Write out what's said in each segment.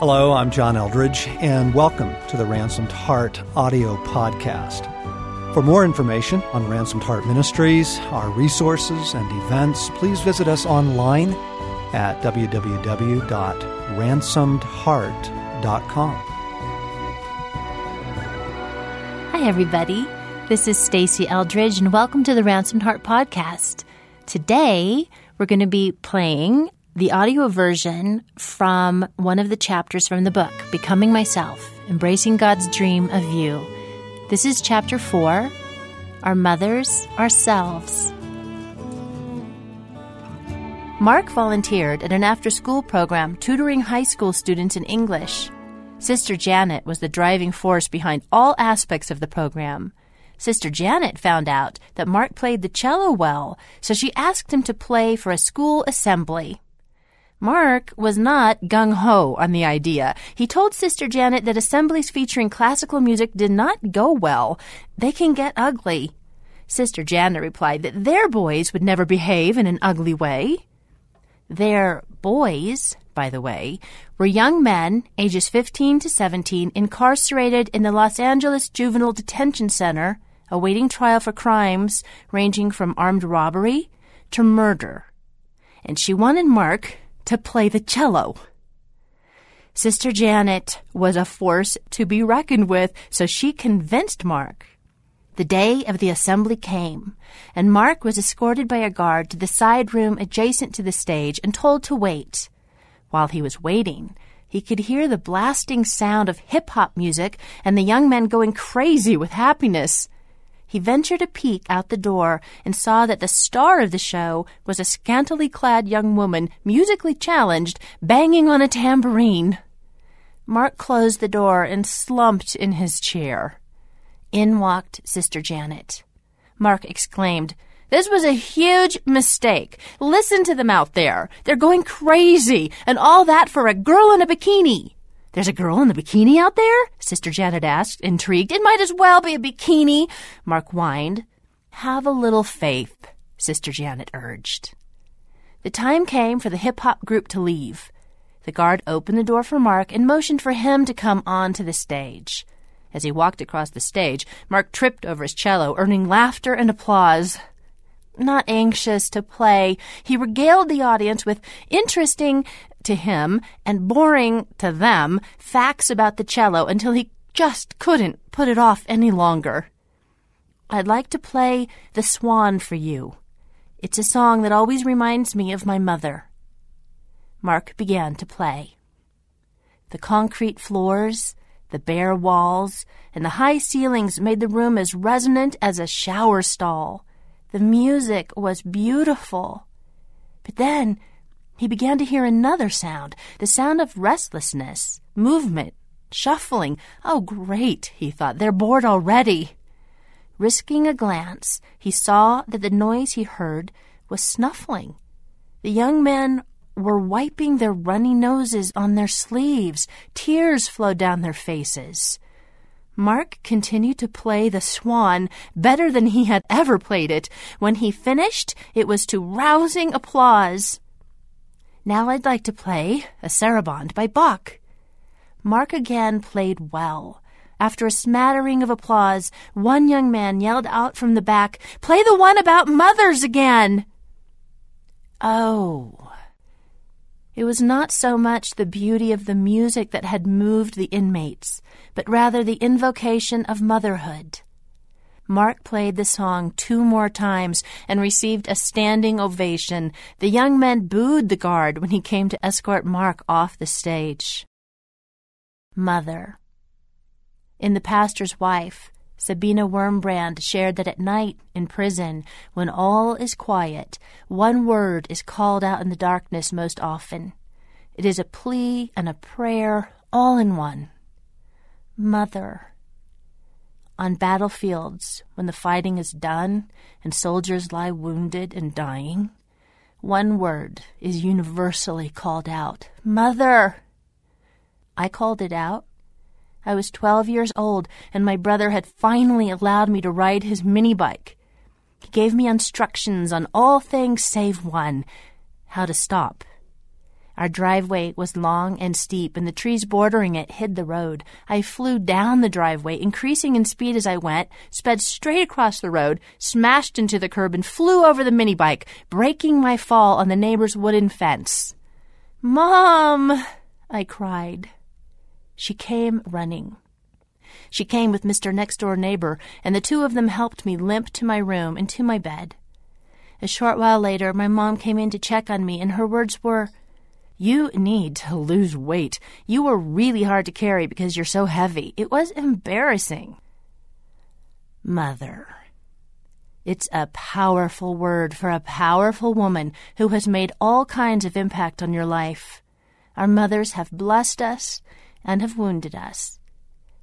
Hello, I'm John Eldredge, and welcome to the Ransomed Heart audio podcast. For more information on Ransomed Heart Ministries, our resources, and events, please visit us online at www.ransomedheart.com. Hi, everybody. This is Stasi Eldredge, and welcome to the Ransomed Heart podcast. Today, we're going to be playing the audio version from one of the chapters from the book, Becoming Myself Embracing God's Dream of You. This is chapter four Our Mothers, Ourselves. Mark volunteered at an after school program tutoring high school students in English. Sister Janet was the driving force behind all aspects of the program. Sister Janet found out that Mark played the cello well, so she asked him to play for a school assembly. Mark was not gung ho on the idea. He told Sister Janet that assemblies featuring classical music did not go well. They can get ugly. Sister Janet replied that their boys would never behave in an ugly way. Their boys, by the way, were young men, ages 15 to 17, incarcerated in the Los Angeles Juvenile Detention Center, awaiting trial for crimes ranging from armed robbery to murder. And she wanted Mark to play the cello. Sister Janet was a force to be reckoned with, so she convinced Mark. The day of the assembly came, and Mark was escorted by a guard to the side room adjacent to the stage and told to wait. While he was waiting, he could hear the blasting sound of hip hop music and the young men going crazy with happiness. He ventured a peek out the door and saw that the star of the show was a scantily clad young woman, musically challenged, banging on a tambourine. Mark closed the door and slumped in his chair. In walked Sister Janet. Mark exclaimed, This was a huge mistake. Listen to them out there. They're going crazy, and all that for a girl in a bikini. There's a girl in the bikini out there? Sister Janet asked, intrigued. It might as well be a bikini, Mark whined. Have a little faith, Sister Janet urged. The time came for the hip hop group to leave. The guard opened the door for Mark and motioned for him to come onto the stage. As he walked across the stage, Mark tripped over his cello, earning laughter and applause. Not anxious to play, he regaled the audience with interesting to him and boring to them facts about the cello until he just couldn't put it off any longer. I'd like to play The Swan for you. It's a song that always reminds me of my mother. Mark began to play. The concrete floors, the bare walls, and the high ceilings made the room as resonant as a shower stall. The music was beautiful. But then he began to hear another sound, the sound of restlessness, movement, shuffling. Oh, great, he thought, they're bored already. Risking a glance, he saw that the noise he heard was snuffling. The young men were wiping their runny noses on their sleeves. Tears flowed down their faces. Mark continued to play the swan better than he had ever played it. When he finished, it was to rousing applause. Now I'd like to play a Sarabande by Bach. Mark again played well. After a smattering of applause, one young man yelled out from the back, Play the one about mothers again! Oh. It was not so much the beauty of the music that had moved the inmates, but rather the invocation of motherhood. Mark played the song two more times and received a standing ovation. The young men booed the guard when he came to escort Mark off the stage. Mother. In The Pastor's Wife, Sabina Wurmbrand shared that at night in prison, when all is quiet, one word is called out in the darkness most often. It is a plea and a prayer all in one. Mother on battlefields when the fighting is done and soldiers lie wounded and dying, one word is universally called out Mother! I called it out. I was 12 years old, and my brother had finally allowed me to ride his mini bike. He gave me instructions on all things save one how to stop. Our driveway was long and steep, and the trees bordering it hid the road. I flew down the driveway, increasing in speed as I went, sped straight across the road, smashed into the curb, and flew over the mini bike, breaking my fall on the neighbor's wooden fence. Mom! I cried. She came running. She came with Mr. Next Door Neighbor, and the two of them helped me limp to my room and to my bed. A short while later, my mom came in to check on me, and her words were, you need to lose weight. You were really hard to carry because you're so heavy. It was embarrassing. Mother. It's a powerful word for a powerful woman who has made all kinds of impact on your life. Our mothers have blessed us and have wounded us.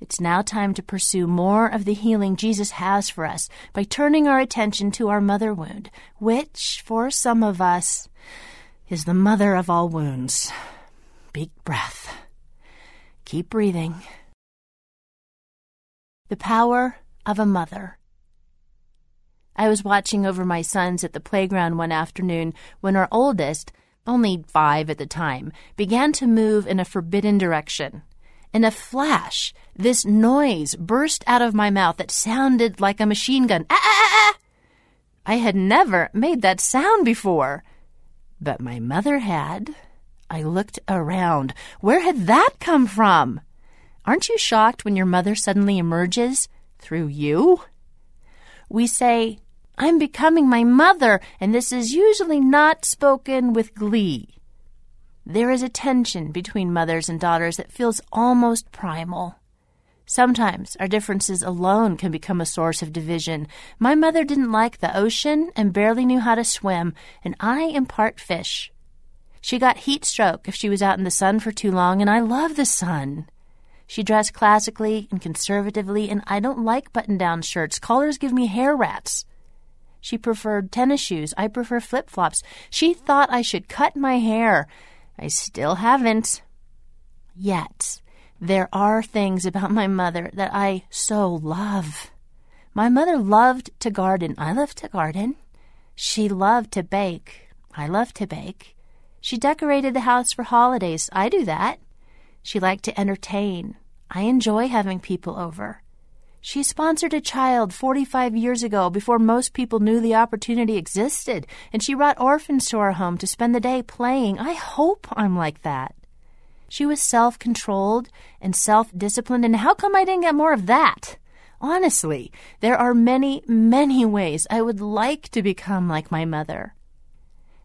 It's now time to pursue more of the healing Jesus has for us by turning our attention to our mother wound, which, for some of us, is the mother of all wounds. Big breath. Keep breathing. The power of a mother. I was watching over my sons at the playground one afternoon when our oldest, only five at the time, began to move in a forbidden direction. In a flash, this noise burst out of my mouth that sounded like a machine gun. Ah, ah, ah, ah! I had never made that sound before. But my mother had. I looked around. Where had that come from? Aren't you shocked when your mother suddenly emerges through you? We say, I'm becoming my mother, and this is usually not spoken with glee. There is a tension between mothers and daughters that feels almost primal. Sometimes our differences alone can become a source of division. My mother didn't like the ocean and barely knew how to swim, and I am part fish. She got heat stroke if she was out in the sun for too long, and I love the sun. She dressed classically and conservatively, and I don't like button down shirts. Collars give me hair rats. She preferred tennis shoes. I prefer flip flops. She thought I should cut my hair. I still haven't. Yet. There are things about my mother that I so love. My mother loved to garden. I love to garden. She loved to bake. I love to bake. She decorated the house for holidays. I do that. She liked to entertain. I enjoy having people over. She sponsored a child 45 years ago before most people knew the opportunity existed, and she brought orphans to our home to spend the day playing. I hope I'm like that. She was self controlled and self disciplined, and how come I didn't get more of that? Honestly, there are many, many ways I would like to become like my mother.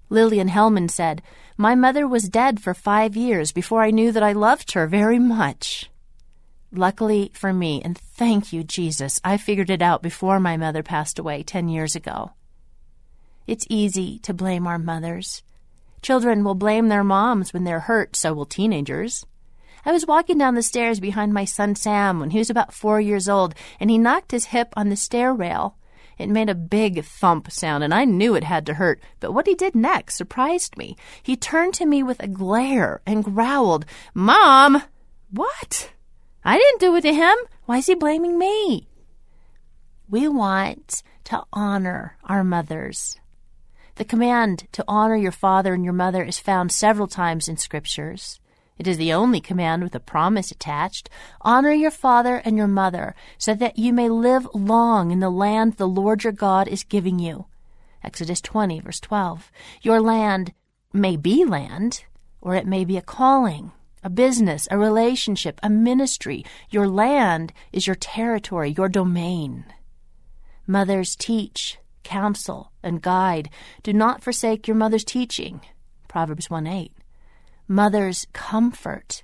Lillian Hellman said, My mother was dead for five years before I knew that I loved her very much. Luckily for me, and thank you, Jesus, I figured it out before my mother passed away ten years ago. It's easy to blame our mothers. Children will blame their moms when they're hurt, so will teenagers. I was walking down the stairs behind my son Sam when he was about four years old, and he knocked his hip on the stair rail. It made a big thump sound, and I knew it had to hurt, but what he did next surprised me. He turned to me with a glare and growled, Mom! What? I didn't do it to him. Why is he blaming me? We want to honor our mothers. The command to honor your father and your mother is found several times in scriptures. It is the only command with a promise attached. Honor your father and your mother, so that you may live long in the land the Lord your God is giving you. Exodus 20, verse 12. Your land may be land, or it may be a calling, a business, a relationship, a ministry. Your land is your territory, your domain. Mothers teach, counsel, and guide. Do not forsake your mother's teaching. Proverbs 1 8. Mothers comfort.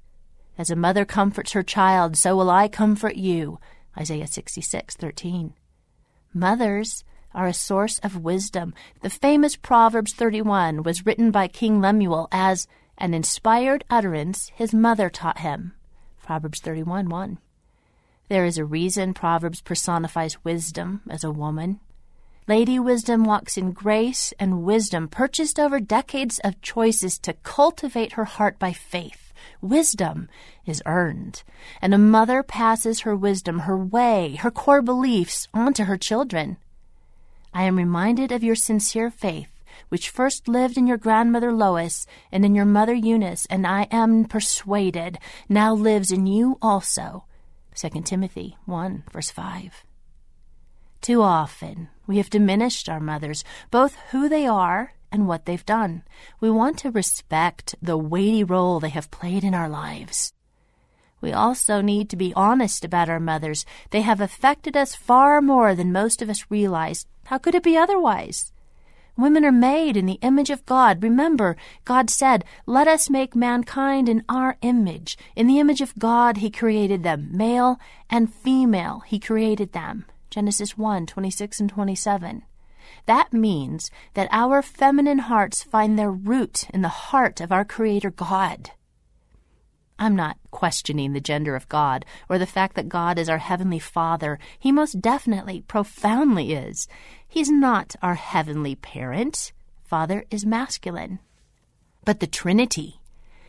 As a mother comforts her child, so will I comfort you. Isaiah 66 13. Mothers are a source of wisdom. The famous Proverbs 31 was written by King Lemuel as an inspired utterance his mother taught him. Proverbs 31 1. There is a reason Proverbs personifies wisdom as a woman. Lady Wisdom walks in grace and wisdom, purchased over decades of choices to cultivate her heart by faith. Wisdom is earned, and a mother passes her wisdom, her way, her core beliefs onto her children. I am reminded of your sincere faith which first lived in your grandmother Lois and in your mother Eunice, and I am persuaded now lives in you also. 2 Timothy 1, verse 5. Too often, we have diminished our mothers, both who they are and what they've done. We want to respect the weighty role they have played in our lives. We also need to be honest about our mothers. They have affected us far more than most of us realize. How could it be otherwise? Women are made in the image of God. Remember, God said, Let us make mankind in our image. In the image of God, He created them. Male and female, He created them. Genesis 1 26 and 27. That means that our feminine hearts find their root in the heart of our Creator God. I'm not questioning the gender of God or the fact that God is our Heavenly Father. He most definitely, profoundly is. He's not our Heavenly Parent. Father is masculine. But the Trinity,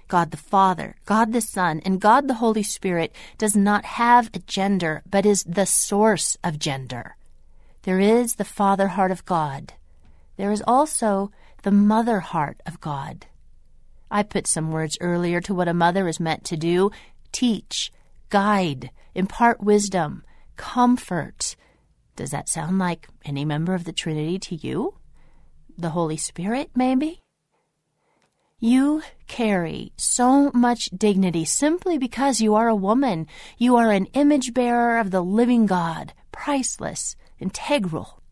God the Father, God the Son, and God the Holy Spirit does not have a gender, but is the source of gender. There is the Father heart of God. There is also the Mother heart of God. I put some words earlier to what a mother is meant to do teach, guide, impart wisdom, comfort. Does that sound like any member of the Trinity to you? The Holy Spirit, maybe? You carry so much dignity simply because you are a woman. You are an image bearer of the living God, priceless, integral.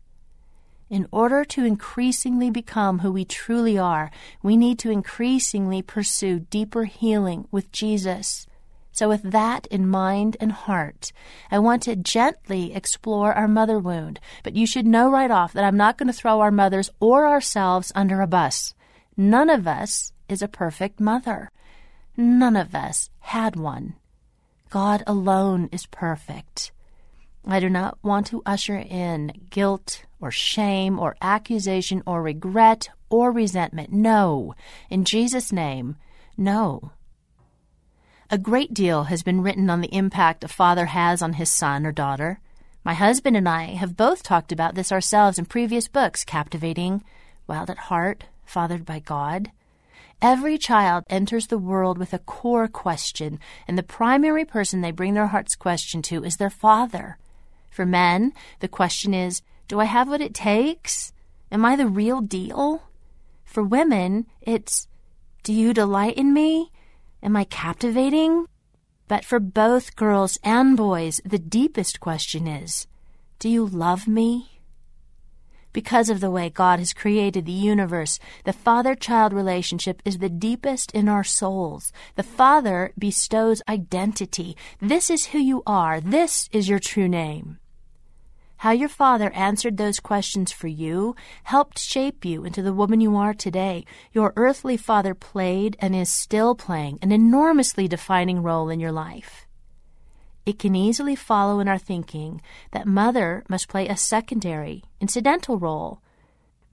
In order to increasingly become who we truly are, we need to increasingly pursue deeper healing with Jesus. So, with that in mind and heart, I want to gently explore our mother wound. But you should know right off that I'm not going to throw our mothers or ourselves under a bus. None of us is a perfect mother. None of us had one. God alone is perfect. I do not want to usher in guilt or shame or accusation or regret or resentment. No. In Jesus' name, no. A great deal has been written on the impact a father has on his son or daughter. My husband and I have both talked about this ourselves in previous books Captivating, Wild at Heart, Fathered by God. Every child enters the world with a core question, and the primary person they bring their heart's question to is their father. For men, the question is Do I have what it takes? Am I the real deal? For women, it's Do you delight in me? Am I captivating? But for both girls and boys, the deepest question is Do you love me? Because of the way God has created the universe, the father child relationship is the deepest in our souls. The Father bestows identity. This is who you are. This is your true name. How your father answered those questions for you helped shape you into the woman you are today. Your earthly father played and is still playing an enormously defining role in your life. It can easily follow in our thinking that mother must play a secondary, incidental role.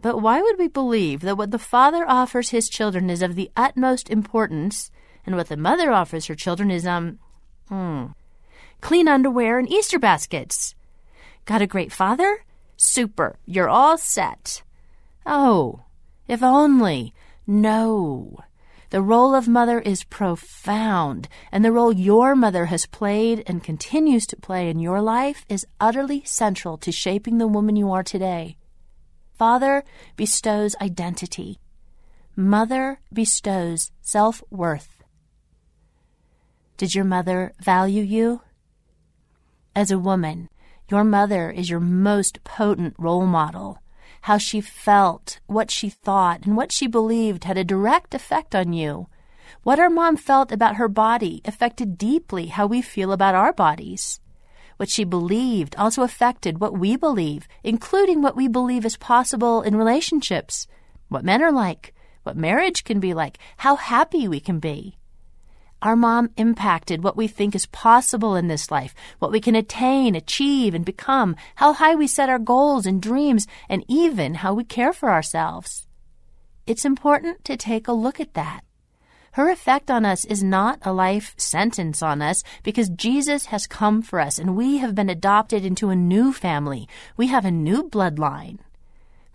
But why would we believe that what the father offers his children is of the utmost importance, and what the mother offers her children is, um, hmm, clean underwear and Easter baskets? Got a great father? Super. You're all set. Oh, if only. No. The role of mother is profound, and the role your mother has played and continues to play in your life is utterly central to shaping the woman you are today. Father bestows identity. Mother bestows self worth. Did your mother value you? As a woman, your mother is your most potent role model. How she felt, what she thought, and what she believed had a direct effect on you. What our mom felt about her body affected deeply how we feel about our bodies. What she believed also affected what we believe, including what we believe is possible in relationships, what men are like, what marriage can be like, how happy we can be. Our mom impacted what we think is possible in this life, what we can attain, achieve, and become, how high we set our goals and dreams, and even how we care for ourselves. It's important to take a look at that. Her effect on us is not a life sentence on us because Jesus has come for us and we have been adopted into a new family. We have a new bloodline.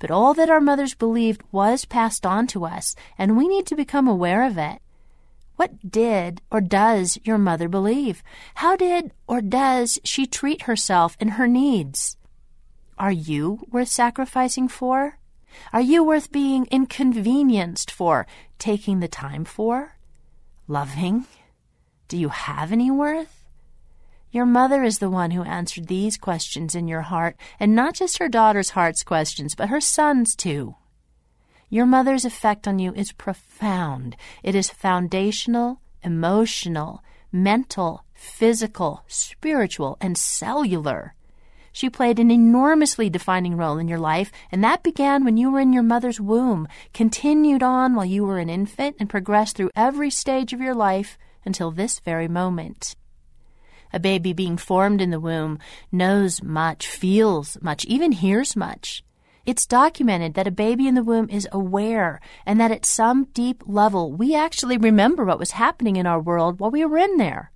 but all that our mothers believed was passed on to us, and we need to become aware of it. What did or does your mother believe? How did or does she treat herself and her needs? Are you worth sacrificing for? Are you worth being inconvenienced for, taking the time for? Loving? Do you have any worth? Your mother is the one who answered these questions in your heart, and not just her daughter's heart's questions, but her son's too. Your mother's effect on you is profound. It is foundational, emotional, mental, physical, spiritual, and cellular. She played an enormously defining role in your life, and that began when you were in your mother's womb, continued on while you were an infant, and progressed through every stage of your life until this very moment. A baby being formed in the womb knows much, feels much, even hears much. It's documented that a baby in the womb is aware and that at some deep level we actually remember what was happening in our world while we were in there.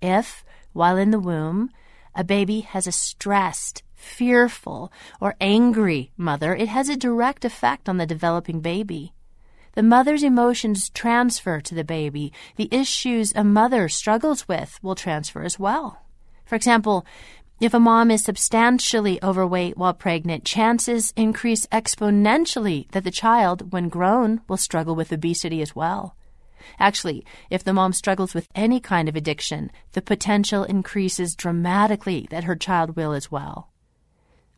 If, while in the womb, a baby has a stressed, fearful, or angry mother, it has a direct effect on the developing baby. The mother's emotions transfer to the baby. The issues a mother struggles with will transfer as well. For example, if a mom is substantially overweight while pregnant, chances increase exponentially that the child, when grown, will struggle with obesity as well. Actually, if the mom struggles with any kind of addiction, the potential increases dramatically that her child will as well.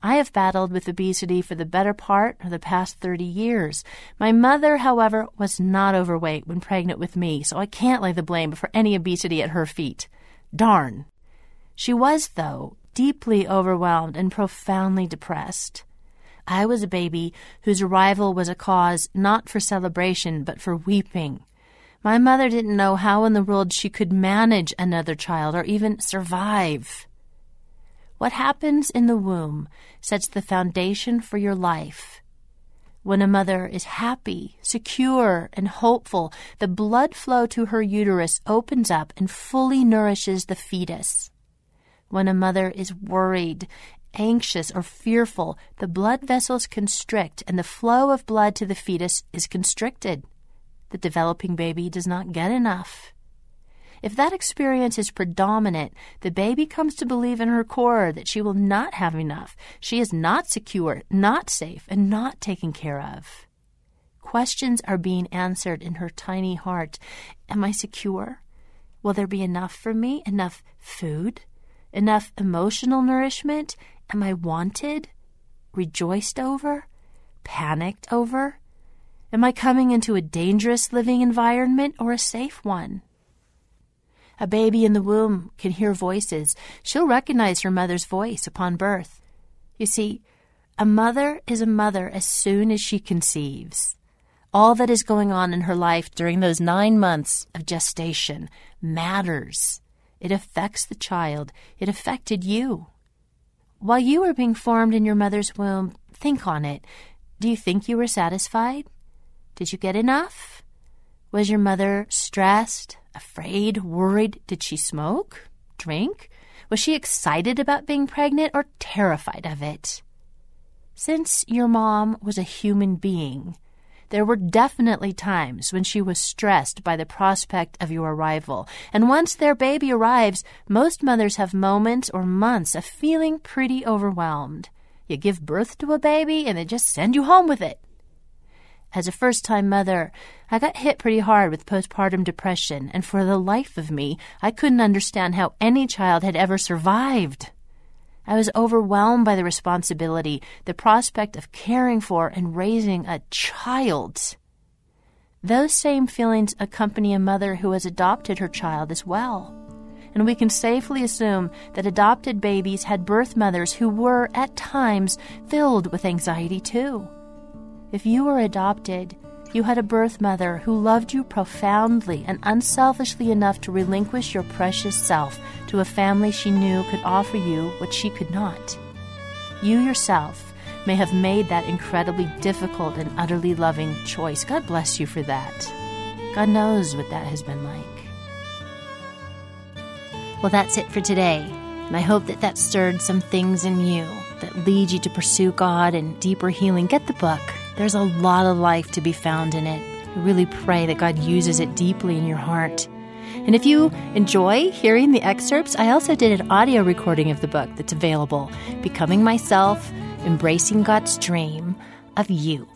I have battled with obesity for the better part of the past 30 years. My mother, however, was not overweight when pregnant with me, so I can't lay the blame for any obesity at her feet. Darn. She was, though, deeply overwhelmed and profoundly depressed. I was a baby whose arrival was a cause not for celebration, but for weeping. My mother didn't know how in the world she could manage another child or even survive. What happens in the womb sets the foundation for your life. When a mother is happy, secure, and hopeful, the blood flow to her uterus opens up and fully nourishes the fetus. When a mother is worried, anxious, or fearful, the blood vessels constrict and the flow of blood to the fetus is constricted the developing baby does not get enough. If that experience is predominant, the baby comes to believe in her core that she will not have enough. She is not secure, not safe, and not taken care of. Questions are being answered in her tiny heart Am I secure? Will there be enough for me? Enough food? Enough emotional nourishment? Am I wanted? Rejoiced over? Panicked over? Am I coming into a dangerous living environment or a safe one? A baby in the womb can hear voices. She'll recognize her mother's voice upon birth. You see, a mother is a mother as soon as she conceives. All that is going on in her life during those nine months of gestation matters. It affects the child. It affected you. While you were being formed in your mother's womb, think on it. Do you think you were satisfied? Did you get enough? Was your mother stressed, afraid, worried? Did she smoke? Drink? Was she excited about being pregnant or terrified of it? Since your mom was a human being, there were definitely times when she was stressed by the prospect of your arrival. And once their baby arrives, most mothers have moments or months of feeling pretty overwhelmed. You give birth to a baby and they just send you home with it. As a first time mother, I got hit pretty hard with postpartum depression, and for the life of me, I couldn't understand how any child had ever survived. I was overwhelmed by the responsibility, the prospect of caring for and raising a child. Those same feelings accompany a mother who has adopted her child as well. And we can safely assume that adopted babies had birth mothers who were, at times, filled with anxiety too. If you were adopted, you had a birth mother who loved you profoundly and unselfishly enough to relinquish your precious self to a family she knew could offer you what she could not. You yourself may have made that incredibly difficult and utterly loving choice. God bless you for that. God knows what that has been like. Well, that's it for today, and I hope that that stirred some things in you. that lead you to pursue God and deeper healing, get the book. There's a lot of life to be found in it. I really pray that God uses it deeply in your heart. And if you enjoy hearing the excerpts, I also did an audio recording of the book that's available Becoming Myself, Embracing God's Dream of You.